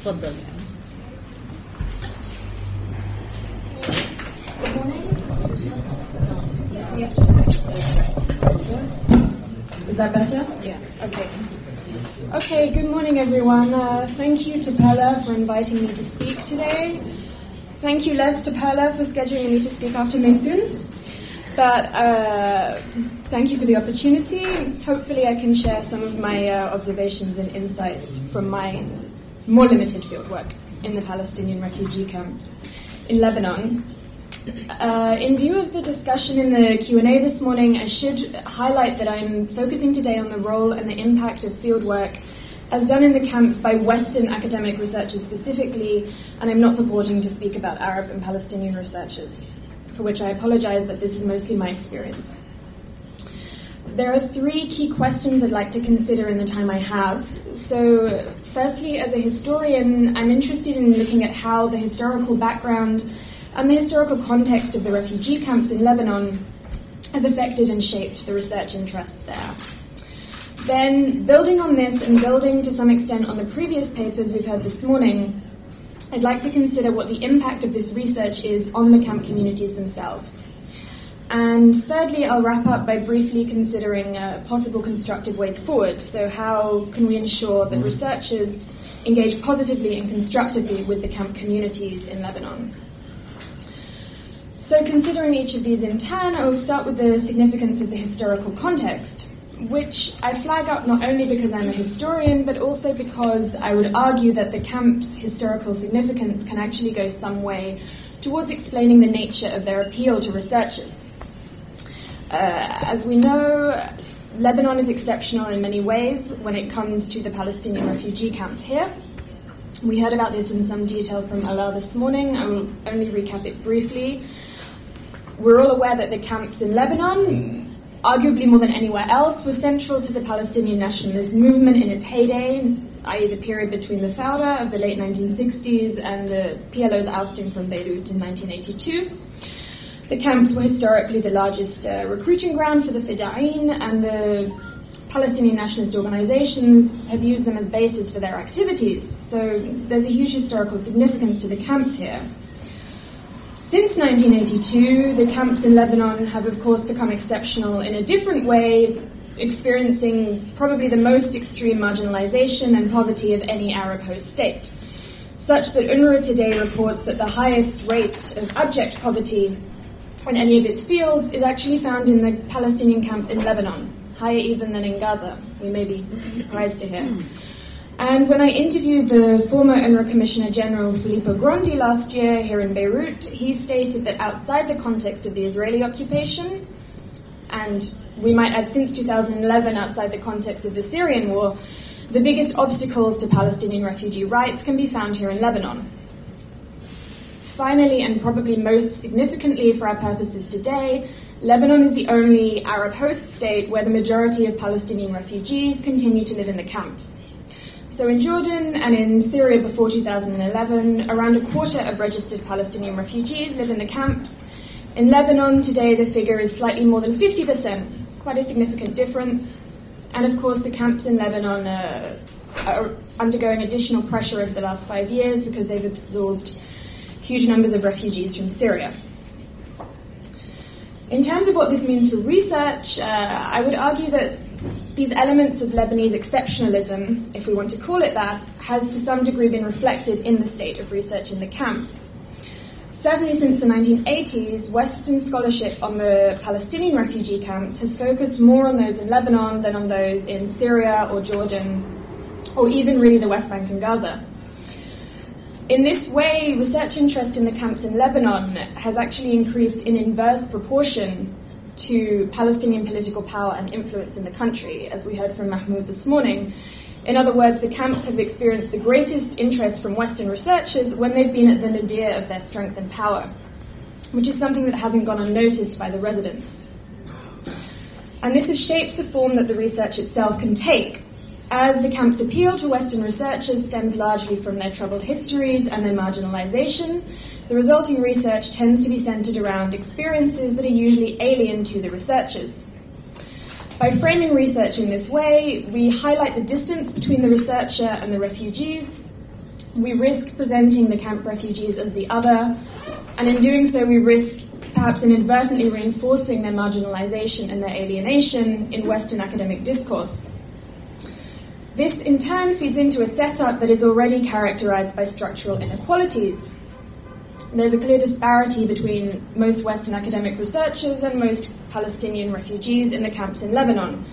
اتفضل Good morning. Is that better? Yeah. Okay. Okay, good morning everyone. Uh, thank you to Perla for inviting me to speak today. Thank you, Les, to Perla for scheduling me to speak after Maysoon. But uh, thank you for the opportunity. Hopefully, I can share some of my uh, observations and insights from my more limited fieldwork in the Palestinian refugee camps in Lebanon. Uh, in view of the discussion in the Q&A this morning, I should highlight that I'm focusing today on the role and the impact of fieldwork as done in the camps by Western academic researchers specifically, and I'm not purporting to speak about Arab and Palestinian researchers, for which I apologize, but this is mostly my experience. There are three key questions I'd like to consider in the time I have. So, firstly, as a historian, I'm interested in looking at how the historical background and the historical context of the refugee camps in Lebanon has affected and shaped the research interests there. Then, building on this and building to some extent on the previous papers we've heard this morning, I'd like to consider what the impact of this research is on the camp communities themselves. And thirdly, I'll wrap up by briefly considering uh, possible constructive ways forward. So, how can we ensure that researchers engage positively and constructively with the camp communities in Lebanon? So, considering each of these in turn, I will start with the significance of the historical context, which I flag up not only because I'm a historian, but also because I would argue that the camp's historical significance can actually go some way towards explaining the nature of their appeal to researchers. Uh, as we know, Lebanon is exceptional in many ways when it comes to the Palestinian refugee camps here. We heard about this in some detail from Alaa this morning. I will only recap it briefly. We're all aware that the camps in Lebanon, arguably more than anywhere else, were central to the Palestinian nationalist movement in its heyday, i.e., the period between the Fawda of the late 1960s and the PLO's ousting from Beirut in 1982. The camps were historically the largest uh, recruiting ground for the Fedayeen, and the Palestinian nationalist organizations have used them as bases for their activities. So there's a huge historical significance to the camps here. Since 1982, the camps in Lebanon have, of course, become exceptional in a different way, experiencing probably the most extreme marginalization and poverty of any Arab host state, such that UNRWA today reports that the highest rate of abject poverty in any of its fields is actually found in the Palestinian camp in Lebanon, higher even than in Gaza. We may be surprised to hear. And when I interviewed the former UNRWA Commissioner General Filippo Grandi last year here in Beirut, he stated that outside the context of the Israeli occupation, and we might add since 2011 outside the context of the Syrian war, the biggest obstacles to Palestinian refugee rights can be found here in Lebanon. Finally, and probably most significantly for our purposes today, Lebanon is the only Arab host state where the majority of Palestinian refugees continue to live in the camps. So in Jordan and in Syria before 2011, around a quarter of registered Palestinian refugees live in the camps. In Lebanon today, the figure is slightly more than 50%, quite a significant difference. And of course, the camps in Lebanon uh, are undergoing additional pressure over the last five years because they've absorbed huge numbers of refugees from Syria. In terms of what this means for research, uh, I would argue that these elements of Lebanese exceptionalism, if we want to call it that, has to some degree been reflected in the state of research in the camps. Certainly since the 1980s, Western scholarship on the Palestinian refugee camps has focused more on those in Lebanon than on those in Syria or Jordan, or even really the West Bank and Gaza. In this way, research interest in the camps in Lebanon has actually increased in inverse proportion to Palestinian political power and influence in the country, as we heard from Mahmoud this morning. In other words, the camps have experienced the greatest interest from Western researchers when they've been at the nadir of their strength and power, which is something that hasn't gone unnoticed by the residents. And this has shaped the form that the research itself can take. As the camp's appeal to Western researchers stems largely from their troubled histories and their marginalization, the resulting research tends to be centered around experiences that are usually alien to the researchers. By framing research in this way, we highlight the distance between the researcher and the refugees, we risk presenting the camp refugees as the other, and in doing so, we risk perhaps inadvertently reinforcing their marginalization and their alienation in Western academic discourse. This in turn feeds into a setup that is already characterized by structural inequalities. There's a clear disparity between most Western academic researchers and most Palestinian refugees in the camps in Lebanon.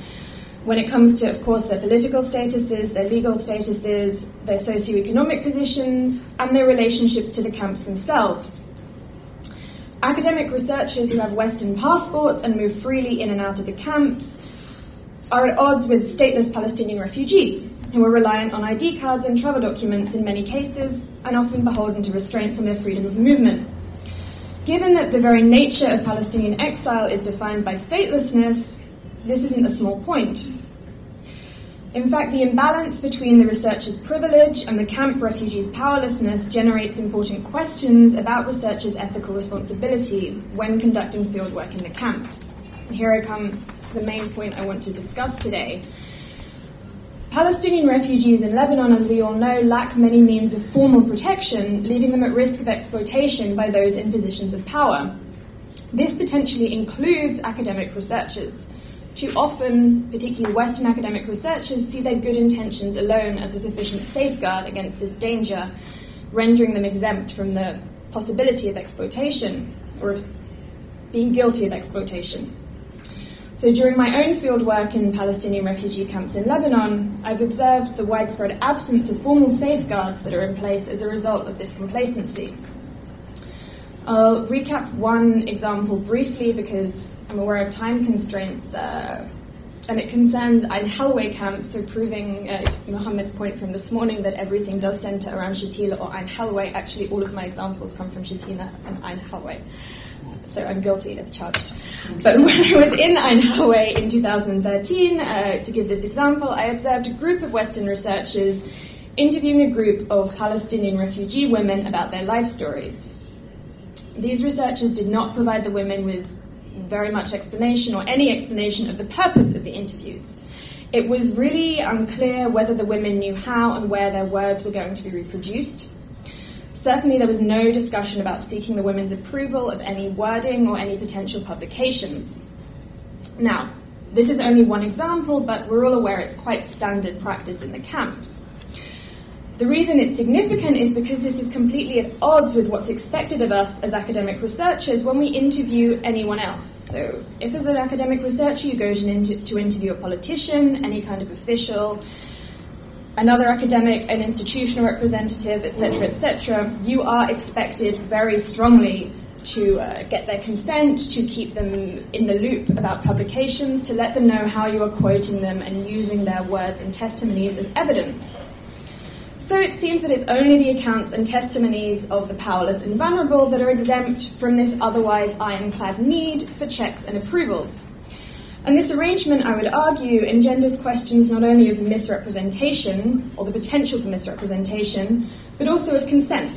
When it comes to, of course, their political statuses, their legal statuses, their socio-economic positions, and their relationships to the camps themselves. Academic researchers who have Western passports and move freely in and out of the camps are at odds with stateless Palestinian refugees who are reliant on ID cards and travel documents in many cases and often beholden to restraints on their freedom of movement. Given that the very nature of Palestinian exile is defined by statelessness, this isn't a small point. In fact, the imbalance between the researcher's privilege and the camp refugee's powerlessness generates important questions about researchers' ethical responsibility when conducting fieldwork in the camp. Here I come to the main point I want to discuss today. Palestinian refugees in Lebanon, as we all know, lack many means of formal protection, leaving them at risk of exploitation by those in positions of power. This potentially includes academic researchers. Too often, particularly Western academic researchers, see their good intentions alone as a sufficient safeguard against this danger, rendering them exempt from the possibility of exploitation or of being guilty of exploitation. So during my own field work in Palestinian refugee camps in Lebanon, I've observed the widespread absence of formal safeguards that are in place as a result of this complacency. I'll recap one example briefly because I'm aware of time constraints, uh, and it concerns Ein Helway camp, so proving uh, Mohammed's point from this morning that everything does center around Shatila or Ein Helway. Actually, all of my examples come from Shatila and Ein Helway. So I'm guilty as charged. But when I was in Ein Helway in 2013, uh, to give this example, I observed a group of Western researchers interviewing a group of Palestinian refugee women about their life stories. These researchers did not provide the women with very much explanation or any explanation of the purpose of the interviews. It was really unclear whether the women knew how and where their words were going to be reproduced. Certainly, there was no discussion about seeking the women's approval of any wording or any potential publications. Now, this is only one example, but we're all aware it's quite standard practice in the camps. The reason it's significant is because this is completely at odds with what's expected of us as academic researchers when we interview anyone else. So, if as an academic researcher you go to, inter- to interview a politician, any kind of official, another academic, an institutional representative, etc., etc., you are expected very strongly to uh, get their consent, to keep them in the loop about publications, to let them know how you are quoting them and using their words and testimonies as evidence. So it seems that it's only the accounts and testimonies of the powerless and vulnerable that are exempt from this otherwise ironclad need for checks and approvals. And this arrangement, I would argue, engenders questions not only of misrepresentation, or the potential for misrepresentation, but also of consent.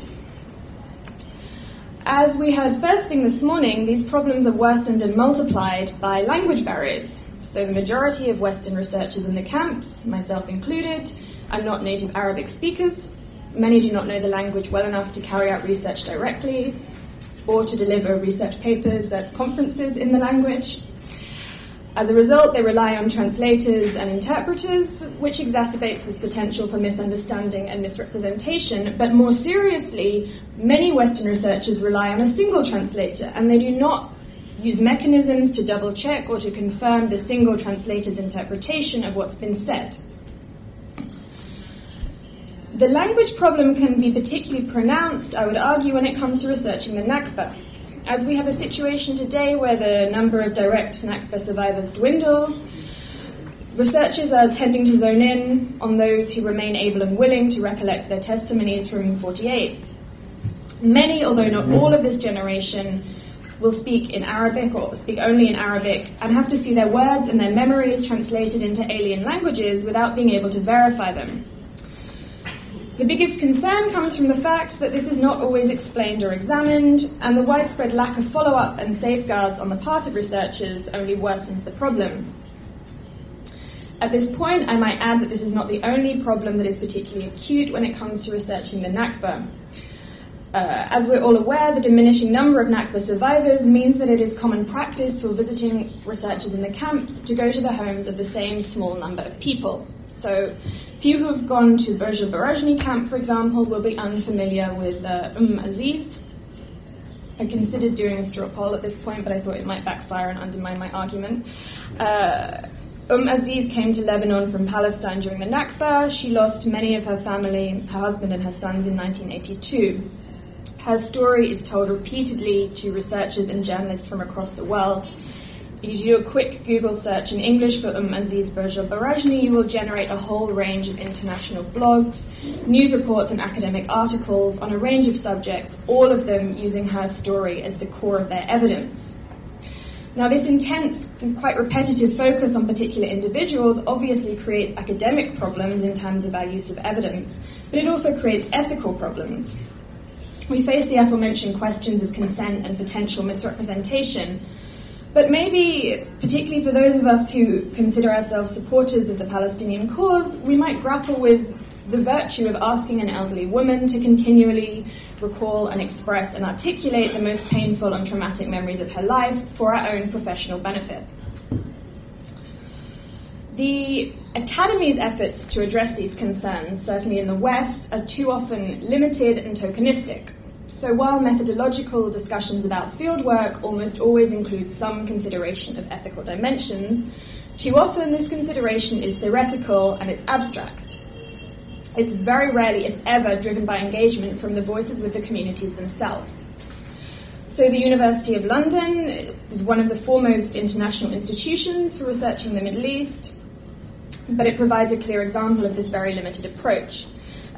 As we heard first thing this morning, these problems are worsened and multiplied by language barriers. So the majority of Western researchers in the camps, myself included, are not native Arabic speakers. Many do not know the language well enough to carry out research directly or to deliver research papers at conferences in the language. As a result, they rely on translators and interpreters, which exacerbates this potential for misunderstanding and misrepresentation. But more seriously, many Western researchers rely on a single translator, and they do not use mechanisms to double check or to confirm the single translator's interpretation of what's been said. The language problem can be particularly pronounced, I would argue, when it comes to researching the Nakba. As we have a situation today where the number of direct Nakba survivors dwindles, researchers are tending to zone in on those who remain able and willing to recollect their testimonies from 48. Many, although not all of this generation, will speak in Arabic or speak only in Arabic and have to see their words and their memories translated into alien languages without being able to verify them. The biggest concern comes from the fact that this is not always explained or examined, and the widespread lack of follow up and safeguards on the part of researchers only worsens the problem. At this point, I might add that this is not the only problem that is particularly acute when it comes to researching the Nakba. Uh, as we're all aware, the diminishing number of Nakba survivors means that it is common practice for visiting researchers in the camp to go to the homes of the same small number of people. So, few who have gone to Burj Barajneh camp, for example, will be unfamiliar with uh, Umm Aziz. I considered doing a straw poll at this point, but I thought it might backfire and undermine my argument. Uh, Umm Aziz came to Lebanon from Palestine during the Nakba. She lost many of her family, her husband and her sons, in 1982. Her story is told repeatedly to researchers and journalists from across the world. You do a quick Google search in English for Umm Aziz Burja Barajneh, you will generate a whole range of international blogs, news reports, and academic articles on a range of subjects, all of them using her story as the core of their evidence. Now, this intense and quite repetitive focus on particular individuals obviously creates academic problems in terms of our use of evidence, but it also creates ethical problems we face the aforementioned questions of consent and potential misrepresentation. But maybe, particularly for those of us who consider ourselves supporters of the Palestinian cause, we might grapple with the virtue of asking an elderly woman to continually recall and express and articulate the most painful and traumatic memories of her life for our own professional benefit. The Academy's efforts to address these concerns, certainly in the West, are too often limited and tokenistic. So while methodological discussions about fieldwork almost always include some consideration of ethical dimensions, too often this consideration is theoretical and it's abstract. It's very rarely, if ever, driven by engagement from the voices with the communities themselves. So the University of London is one of the foremost international institutions for researching the Middle East, but it provides a clear example of this very limited approach.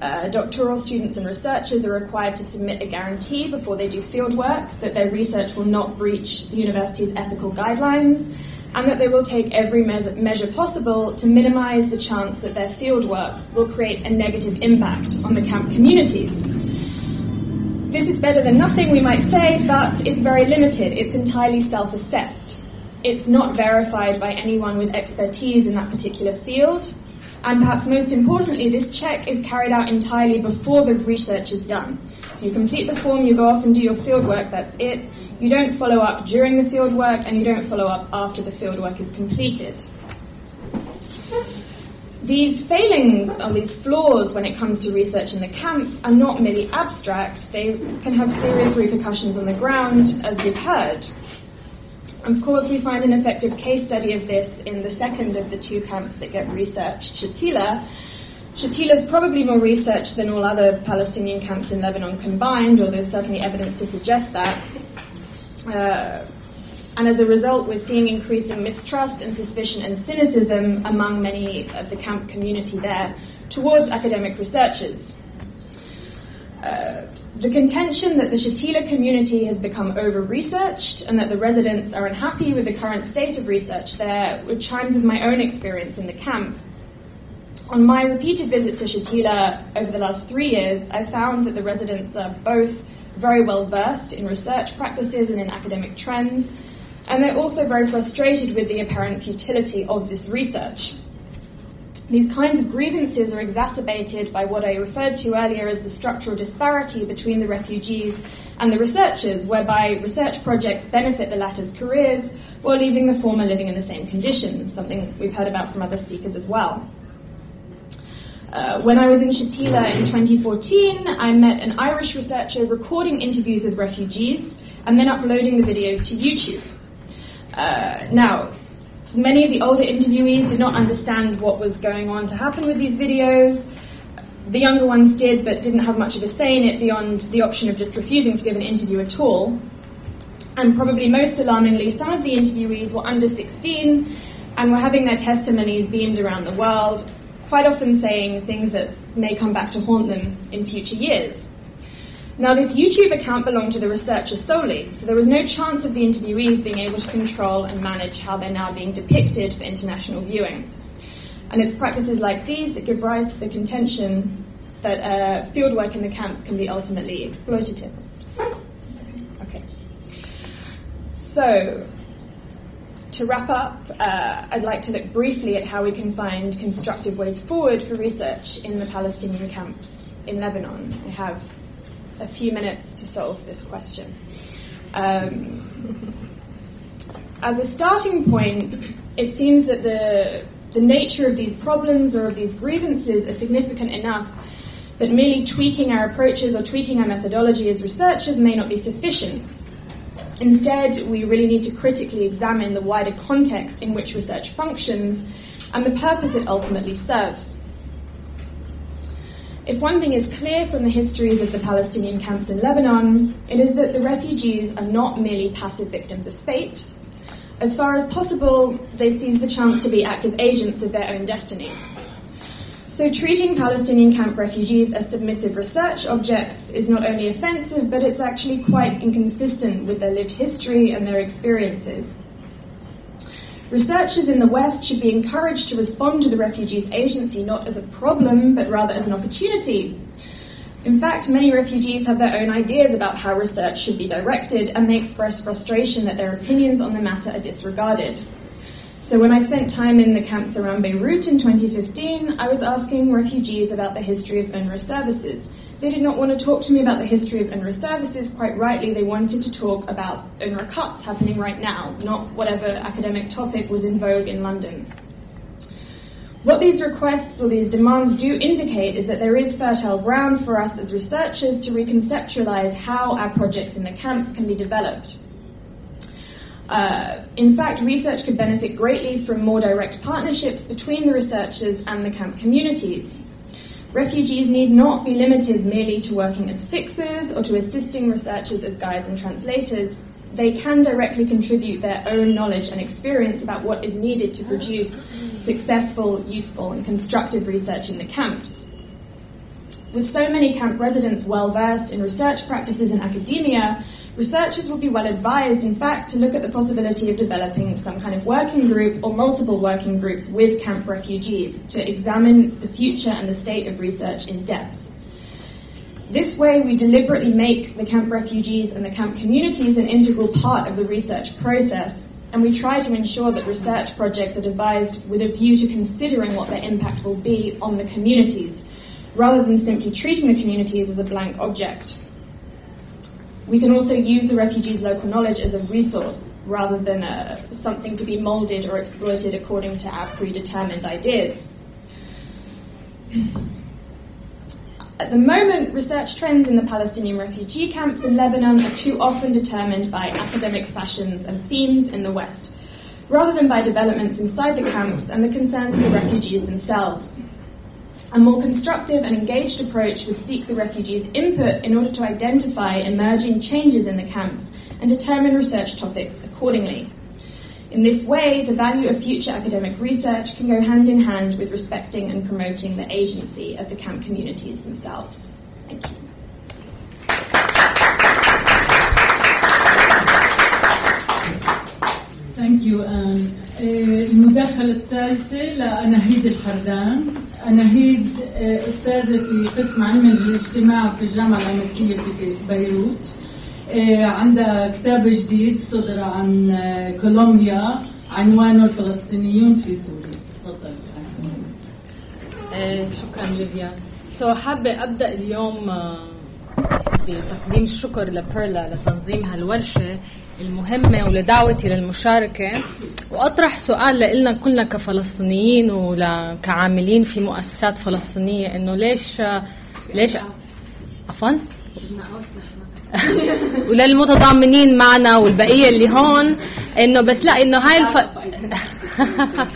Uh, doctoral students and researchers are required to submit a guarantee before they do fieldwork that their research will not breach the university's ethical guidelines and that they will take every me- measure possible to minimize the chance that their fieldwork will create a negative impact on the camp communities. This is better than nothing, we might say, but it's very limited. It's entirely self assessed. It's not verified by anyone with expertise in that particular field, and perhaps most importantly, this check is carried out entirely before the research is done. So you complete the form, you go off and do your fieldwork, that's it. You don't follow up during the fieldwork, and you don't follow up after the fieldwork is completed. These failings or these flaws when it comes to research in the camps are not merely abstract, they can have serious repercussions on the ground, as we've heard. Of course, we find an effective case study of this in the second of the two camps that get researched, Shatila. Shatila is probably more researched than all other Palestinian camps in Lebanon combined, or there's certainly evidence to suggest that. Uh, and as a result, we're seeing increasing mistrust and suspicion and cynicism among many of the camp community there towards academic researchers. Uh, the contention that the Shatila community has become over researched and that the residents are unhappy with the current state of research there chimes with my own experience in the camp. On my repeated visit to Shatila over the last three years, I found that the residents are both very well versed in research practices and in academic trends, and they're also very frustrated with the apparent futility of this research. These kinds of grievances are exacerbated by what I referred to earlier as the structural disparity between the refugees and the researchers, whereby research projects benefit the latter's careers while leaving the former living in the same conditions, something we've heard about from other speakers as well. Uh, when I was in Shatila in 2014, I met an Irish researcher recording interviews with refugees and then uploading the videos to YouTube. Uh, now, Many of the older interviewees did not understand what was going on to happen with these videos. The younger ones did, but didn't have much of a say in it beyond the option of just refusing to give an interview at all. And probably most alarmingly, some of the interviewees were under 16 and were having their testimonies beamed around the world, quite often saying things that may come back to haunt them in future years. Now, this YouTube account belonged to the researcher solely, so there was no chance of the interviewees being able to control and manage how they're now being depicted for international viewing. And it's practices like these that give rise to the contention that uh, fieldwork in the camps can be ultimately exploitative. Okay. So, to wrap up, uh, I'd like to look briefly at how we can find constructive ways forward for research in the Palestinian camps in Lebanon. I have a few minutes to solve this question. Um, as a starting point, it seems that the, the nature of these problems or of these grievances are significant enough that merely tweaking our approaches or tweaking our methodology as researchers may not be sufficient. Instead, we really need to critically examine the wider context in which research functions and the purpose it ultimately serves. If one thing is clear from the histories of the Palestinian camps in Lebanon, it is that the refugees are not merely passive victims of fate. As far as possible, they seize the chance to be active agents of their own destiny. So, treating Palestinian camp refugees as submissive research objects is not only offensive, but it's actually quite inconsistent with their lived history and their experiences. Researchers in the West should be encouraged to respond to the refugees agency not as a problem, but rather as an opportunity. In fact, many refugees have their own ideas about how research should be directed, and they express frustration that their opinions on the matter are disregarded. So when I spent time in the camps around Beirut in 2015, I was asking refugees about the history of UNRWA services. They did not want to talk to me about the history of UNRWA services. Quite rightly, they wanted to talk about UNRWA cuts happening right now, not whatever academic topic was in vogue in London. What these requests or these demands do indicate is that there is fertile ground for us as researchers to reconceptualize how our projects in the camps can be developed. Uh, in fact, research could benefit greatly from more direct partnerships between the researchers and the camp communities. Refugees need not be limited merely to working as fixers or to assisting researchers as guides and translators. They can directly contribute their own knowledge and experience about what is needed to produce successful, useful, and constructive research in the camps. With so many camp residents well versed in research practices in academia, researchers will be well advised, in fact, to look at the possibility of developing some kind of working group or multiple working groups with camp refugees to examine the future and the state of research in depth. This way, we deliberately make the camp refugees and the camp communities an integral part of the research process, and we try to ensure that research projects are devised with a view to considering what their impact will be on the communities, rather than simply treating the communities as a blank object. We can also use the refugees' local knowledge as a resource rather than a, uh, something to be molded or exploited according to our predetermined ideas. At the moment, research trends in the Palestinian refugee camps in Lebanon are too often determined by academic fashions and themes in the West, rather than by developments inside the camps and the concerns of the refugees themselves. A more constructive and engaged approach would seek the refugees' input in order to identify emerging changes in the camps and determine research topics accordingly. In this way, the value of future academic research can go hand in hand with respecting and promoting the agency of the camp communities themselves. Thank you. Thank you, Anne. المداخلة الثالثة لأناهيد الحردان أناهيد أستاذة في قسم علم الاجتماع في الجامعة الأمريكية في بيروت. عندها كتاب جديد صدر عن كولومبيا عنوانه الفلسطينيون في سوريا. تفضل. شكرا ليبيا سو حابة أبدأ اليوم بتقديم الشكر لبيرلا لتنظيم هالورشة المهمة ولدعوتي للمشاركة وأطرح سؤال لنا كلنا كفلسطينيين وكعاملين في مؤسسات فلسطينية إنه ليش ليش عفوا؟ وللمتضامنين معنا والبقية اللي هون؟ إنه بس لا إنه هاي الف...